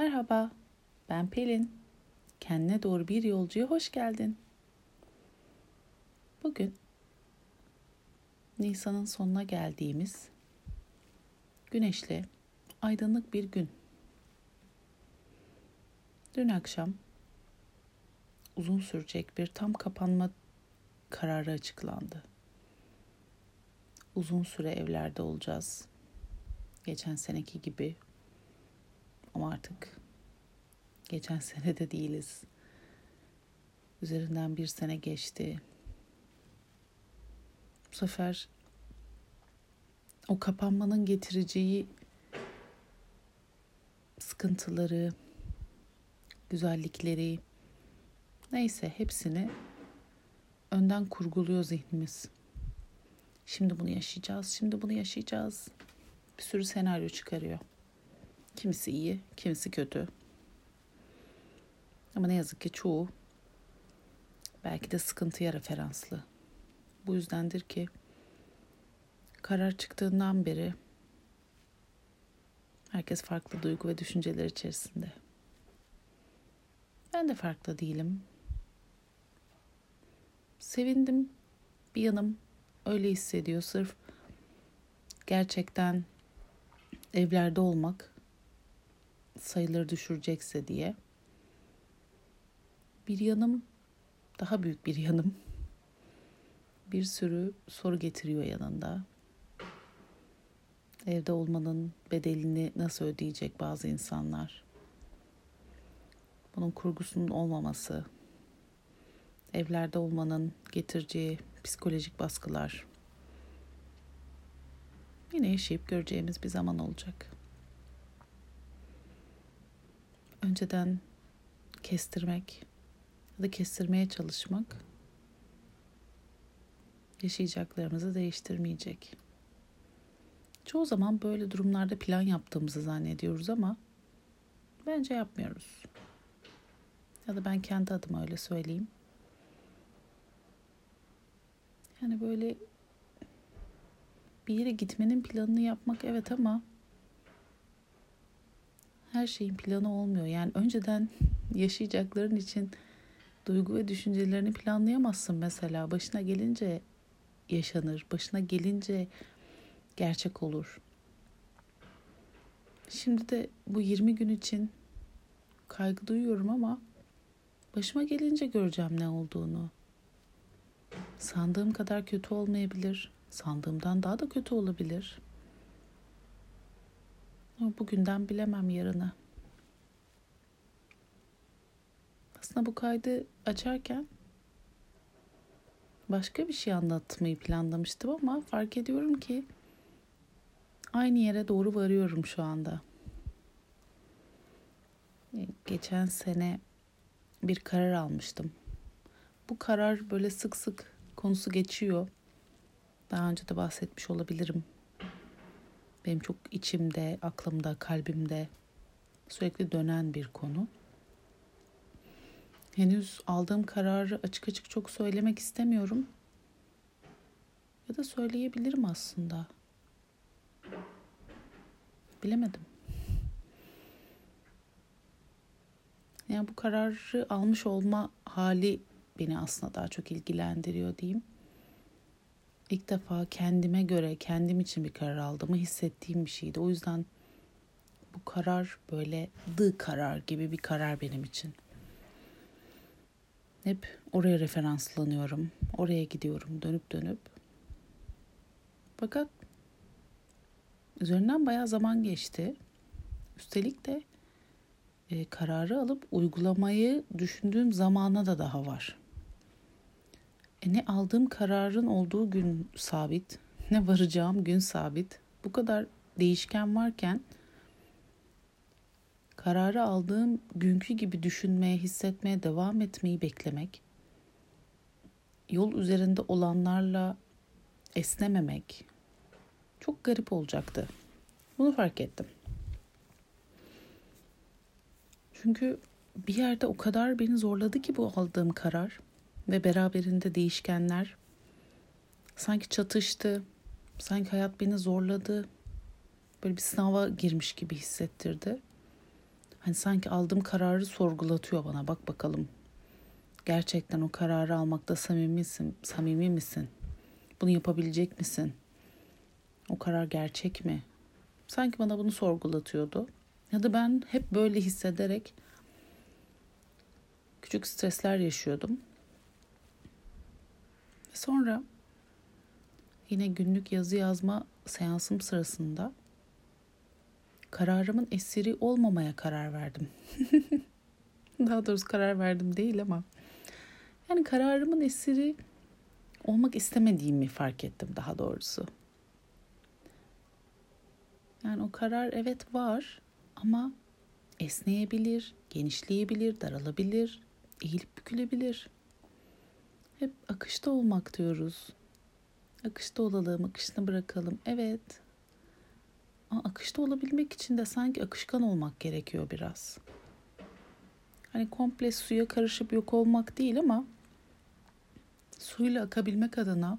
Merhaba, ben Pelin. Kendine doğru bir yolcuya hoş geldin. Bugün Nisan'ın sonuna geldiğimiz güneşli, aydınlık bir gün. Dün akşam uzun sürecek bir tam kapanma kararı açıklandı. Uzun süre evlerde olacağız. Geçen seneki gibi ama artık geçen sene de değiliz. Üzerinden bir sene geçti. Bu sefer o kapanmanın getireceği sıkıntıları, güzellikleri, neyse hepsini önden kurguluyor zihnimiz. Şimdi bunu yaşayacağız, şimdi bunu yaşayacağız. Bir sürü senaryo çıkarıyor. Kimisi iyi, kimisi kötü. Ama ne yazık ki çoğu belki de sıkıntıya referanslı. Bu yüzdendir ki karar çıktığından beri herkes farklı duygu ve düşünceler içerisinde. Ben de farklı değilim. Sevindim. Bir yanım öyle hissediyor. Sırf gerçekten evlerde olmak sayıları düşürecekse diye. Bir yanım daha büyük bir yanım bir sürü soru getiriyor yanında. Evde olmanın bedelini nasıl ödeyecek bazı insanlar? Bunun kurgusunun olmaması, evlerde olmanın getireceği psikolojik baskılar. Yine yaşayıp göreceğimiz bir zaman olacak. Önceden kestirmek ya da kestirmeye çalışmak yaşayacaklarımızı değiştirmeyecek. Çoğu zaman böyle durumlarda plan yaptığımızı zannediyoruz ama bence yapmıyoruz. Ya da ben kendi adıma öyle söyleyeyim. Yani böyle bir yere gitmenin planını yapmak evet ama her şeyin planı olmuyor. Yani önceden yaşayacakların için duygu ve düşüncelerini planlayamazsın mesela. Başına gelince yaşanır. Başına gelince gerçek olur. Şimdi de bu 20 gün için kaygı duyuyorum ama başıma gelince göreceğim ne olduğunu. Sandığım kadar kötü olmayabilir. Sandığımdan daha da kötü olabilir. Bugünden bilemem yarını. Aslında bu kaydı açarken başka bir şey anlatmayı planlamıştım ama fark ediyorum ki aynı yere doğru varıyorum şu anda. E, geçen sene bir karar almıştım. Bu karar böyle sık sık konusu geçiyor. Daha önce de bahsetmiş olabilirim. Benim çok içimde, aklımda, kalbimde sürekli dönen bir konu. Henüz aldığım kararı açık açık çok söylemek istemiyorum. Ya da söyleyebilirim aslında. Bilemedim. Yani bu kararı almış olma hali beni aslında daha çok ilgilendiriyor diyeyim. İlk defa kendime göre, kendim için bir karar aldığımı hissettiğim bir şeydi. O yüzden bu karar böyle dı karar gibi bir karar benim için. Hep oraya referanslanıyorum. Oraya gidiyorum dönüp dönüp. Fakat üzerinden bayağı zaman geçti. Üstelik de e, kararı alıp uygulamayı düşündüğüm zamana da daha var. E, ne aldığım kararın olduğu gün sabit, ne varacağım gün sabit. Bu kadar değişken varken kararı aldığım günkü gibi düşünmeye, hissetmeye devam etmeyi beklemek, yol üzerinde olanlarla esnememek çok garip olacaktı. Bunu fark ettim. Çünkü bir yerde o kadar beni zorladı ki bu aldığım karar ve beraberinde değişkenler sanki çatıştı. Sanki hayat beni zorladı. Böyle bir sınava girmiş gibi hissettirdi. Hani sanki aldığım kararı sorgulatıyor bana. Bak bakalım. Gerçekten o kararı almakta samimi misin? Samimi misin? Bunu yapabilecek misin? O karar gerçek mi? Sanki bana bunu sorgulatıyordu. Ya da ben hep böyle hissederek küçük stresler yaşıyordum. Sonra yine günlük yazı yazma seansım sırasında kararımın esiri olmamaya karar verdim. Daha doğrusu karar verdim değil ama yani kararımın esiri olmak istemediğimi fark ettim daha doğrusu. Yani o karar evet var ama esneyebilir, genişleyebilir, daralabilir, eğilip bükülebilir. Hep akışta olmak diyoruz. Akışta olalım, akışını bırakalım. Evet. Ama akışta olabilmek için de sanki akışkan olmak gerekiyor biraz. Hani komple suya karışıp yok olmak değil ama suyla akabilmek adına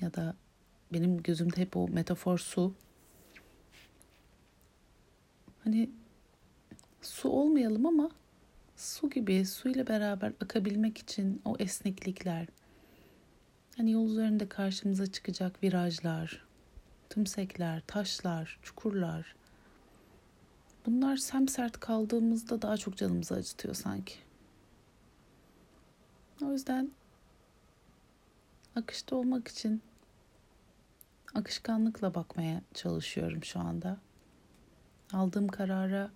ya da benim gözümde hep o metafor su. Hani su olmayalım ama su gibi suyla beraber akabilmek için o esneklikler, hani yol üzerinde karşımıza çıkacak virajlar, tümsekler, taşlar, çukurlar. Bunlar semsert kaldığımızda daha çok canımızı acıtıyor sanki. O yüzden akışta olmak için akışkanlıkla bakmaya çalışıyorum şu anda. Aldığım karara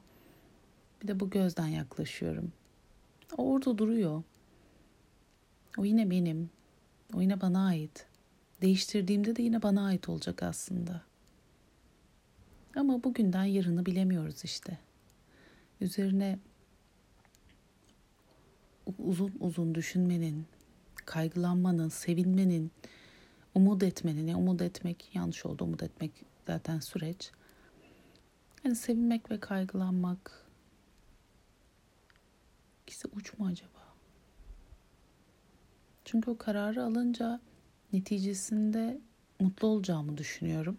bir de bu gözden yaklaşıyorum. O orada duruyor. O yine benim. O yine bana ait. Değiştirdiğimde de yine bana ait olacak aslında. Ama bugünden yarını bilemiyoruz işte. Üzerine uzun uzun düşünmenin, kaygılanmanın, sevinmenin, umut etmenin, ne umut etmek yanlış oldu, umut etmek zaten süreç. Yani sevinmek ve kaygılanmak ikisi uç mu acaba? Çünkü o kararı alınca neticesinde mutlu olacağımı düşünüyorum.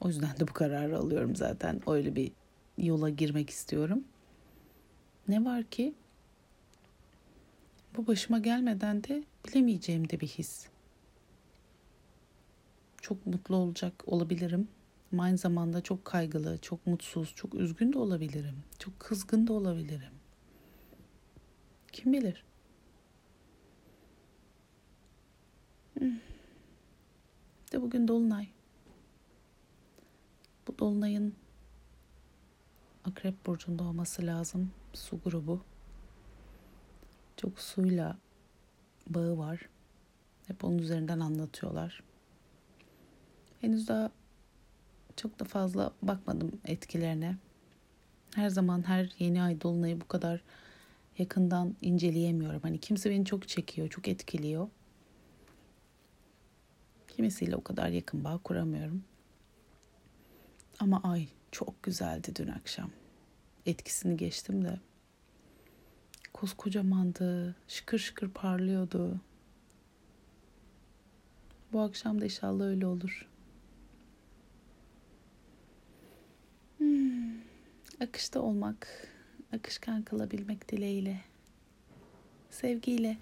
O yüzden de bu kararı alıyorum zaten. Öyle bir yola girmek istiyorum. Ne var ki bu başıma gelmeden de bilemeyeceğim de bir his. Çok mutlu olacak olabilirim. Ama aynı zamanda çok kaygılı, çok mutsuz, çok üzgün de olabilirim. Çok kızgın da olabilirim. Kim bilir? De bugün dolunay. Bu dolunayın Akrep burcunda olması lazım. Su grubu. Çok suyla bağı var. Hep onun üzerinden anlatıyorlar. Henüz daha çok da fazla bakmadım etkilerine. Her zaman her yeni ay dolunayı bu kadar yakından inceleyemiyorum. Hani kimse beni çok çekiyor, çok etkiliyor. Kimisiyle o kadar yakın bağ kuramıyorum. Ama ay çok güzeldi dün akşam. Etkisini geçtim de. Koskocamandı, şıkır şıkır parlıyordu. Bu akşam da inşallah öyle olur. Hmm, akışta olmak, akışkan kalabilmek dileğiyle. Sevgiyle.